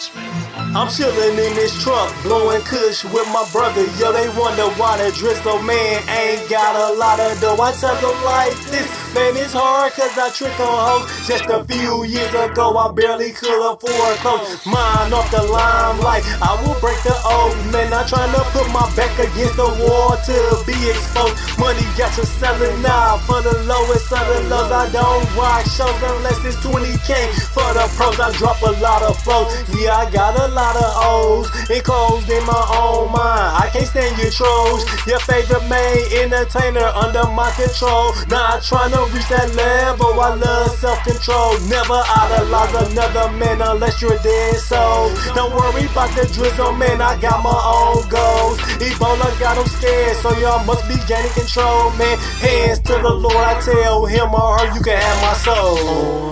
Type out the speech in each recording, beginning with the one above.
I'm chillin' in this truck, blowing kush with my brother. Yo, they wonder why the Drizzo Man ain't got a lot of dough. I tell them like this, man, it's hard cause I trick on hoes. Just a few years ago, I barely could afford clothes. Mine off the limelight, I will break the old man. I'm trying to put my back against the wall to be exposed. Money got you selling now for the lowest of the lows. I don't rock shows unless it's 20k. For the pros, I drop a lot of flows. Yeah, I got a lot of O's enclosed in my own mind. I can't stand your trolls. Your favorite main entertainer under my control. Not trying to reach that level. I love self control. Never idolize another man unless you're dead soul. Don't worry about the Drizzo, man. I got my own goals. Ebola got them scared, so y'all must be gaining control, man. Hands to the Lord, I tell him or her, you can have my soul.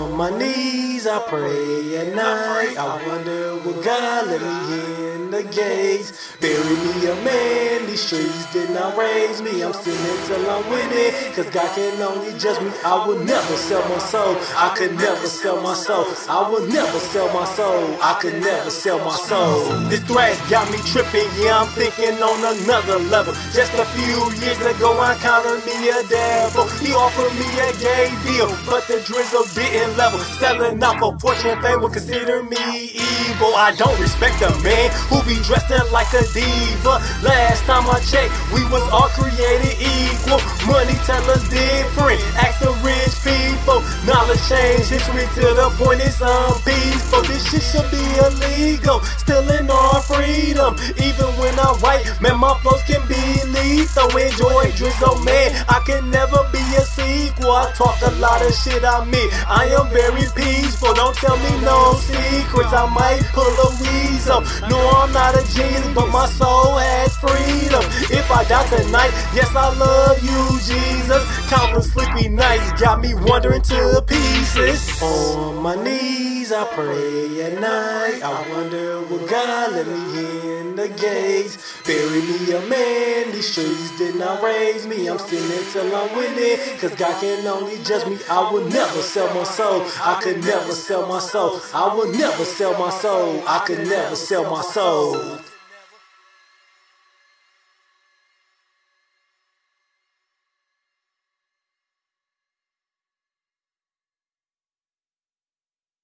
On my knees, I pray at night. I wonder what God let me in the gates. Bury me a man, these streets did not raise me. I'm sinning till I'm it, cause God can only me. I will never sell my soul. I could never sell my soul. I will never sell my soul. I could never sell my soul. This thrash got me tripping, yeah, I'm thinking on another level. Just a few years ago, I counted me a devil. He offered me a gay deal, but the Drizzo didn't level. Selling off a fortune, fame would consider me evil. I don't respect a man who be dressed up like a diva. Last time I checked, we was all created equal. Money tell us different. Ask the rich people. Knowledge change history to the point it's unpeaceful. This shit should be illegal. Stealing our freedom. Even when I write, man, my flows can be lethal. Enjoy Drizzo, man. I can never be a sequel. I talk a lot of shit I mean. I am very peaceful. Don't tell me no secrets. I might pull a weasel. No, I'm not a genius, but my soul has freedom. If I die tonight, yes, I love you, Jesus. Countless sleepy nights got me wandering to pieces. On my knees, I pray at night. I wonder will God let me in the gates. Bury me a man, these streets did not raise me. I'm sinning till I'm it, cause God can only judge me. I will never sell my soul. I could never sell my soul. I will never sell my soul. I could never sell my soul.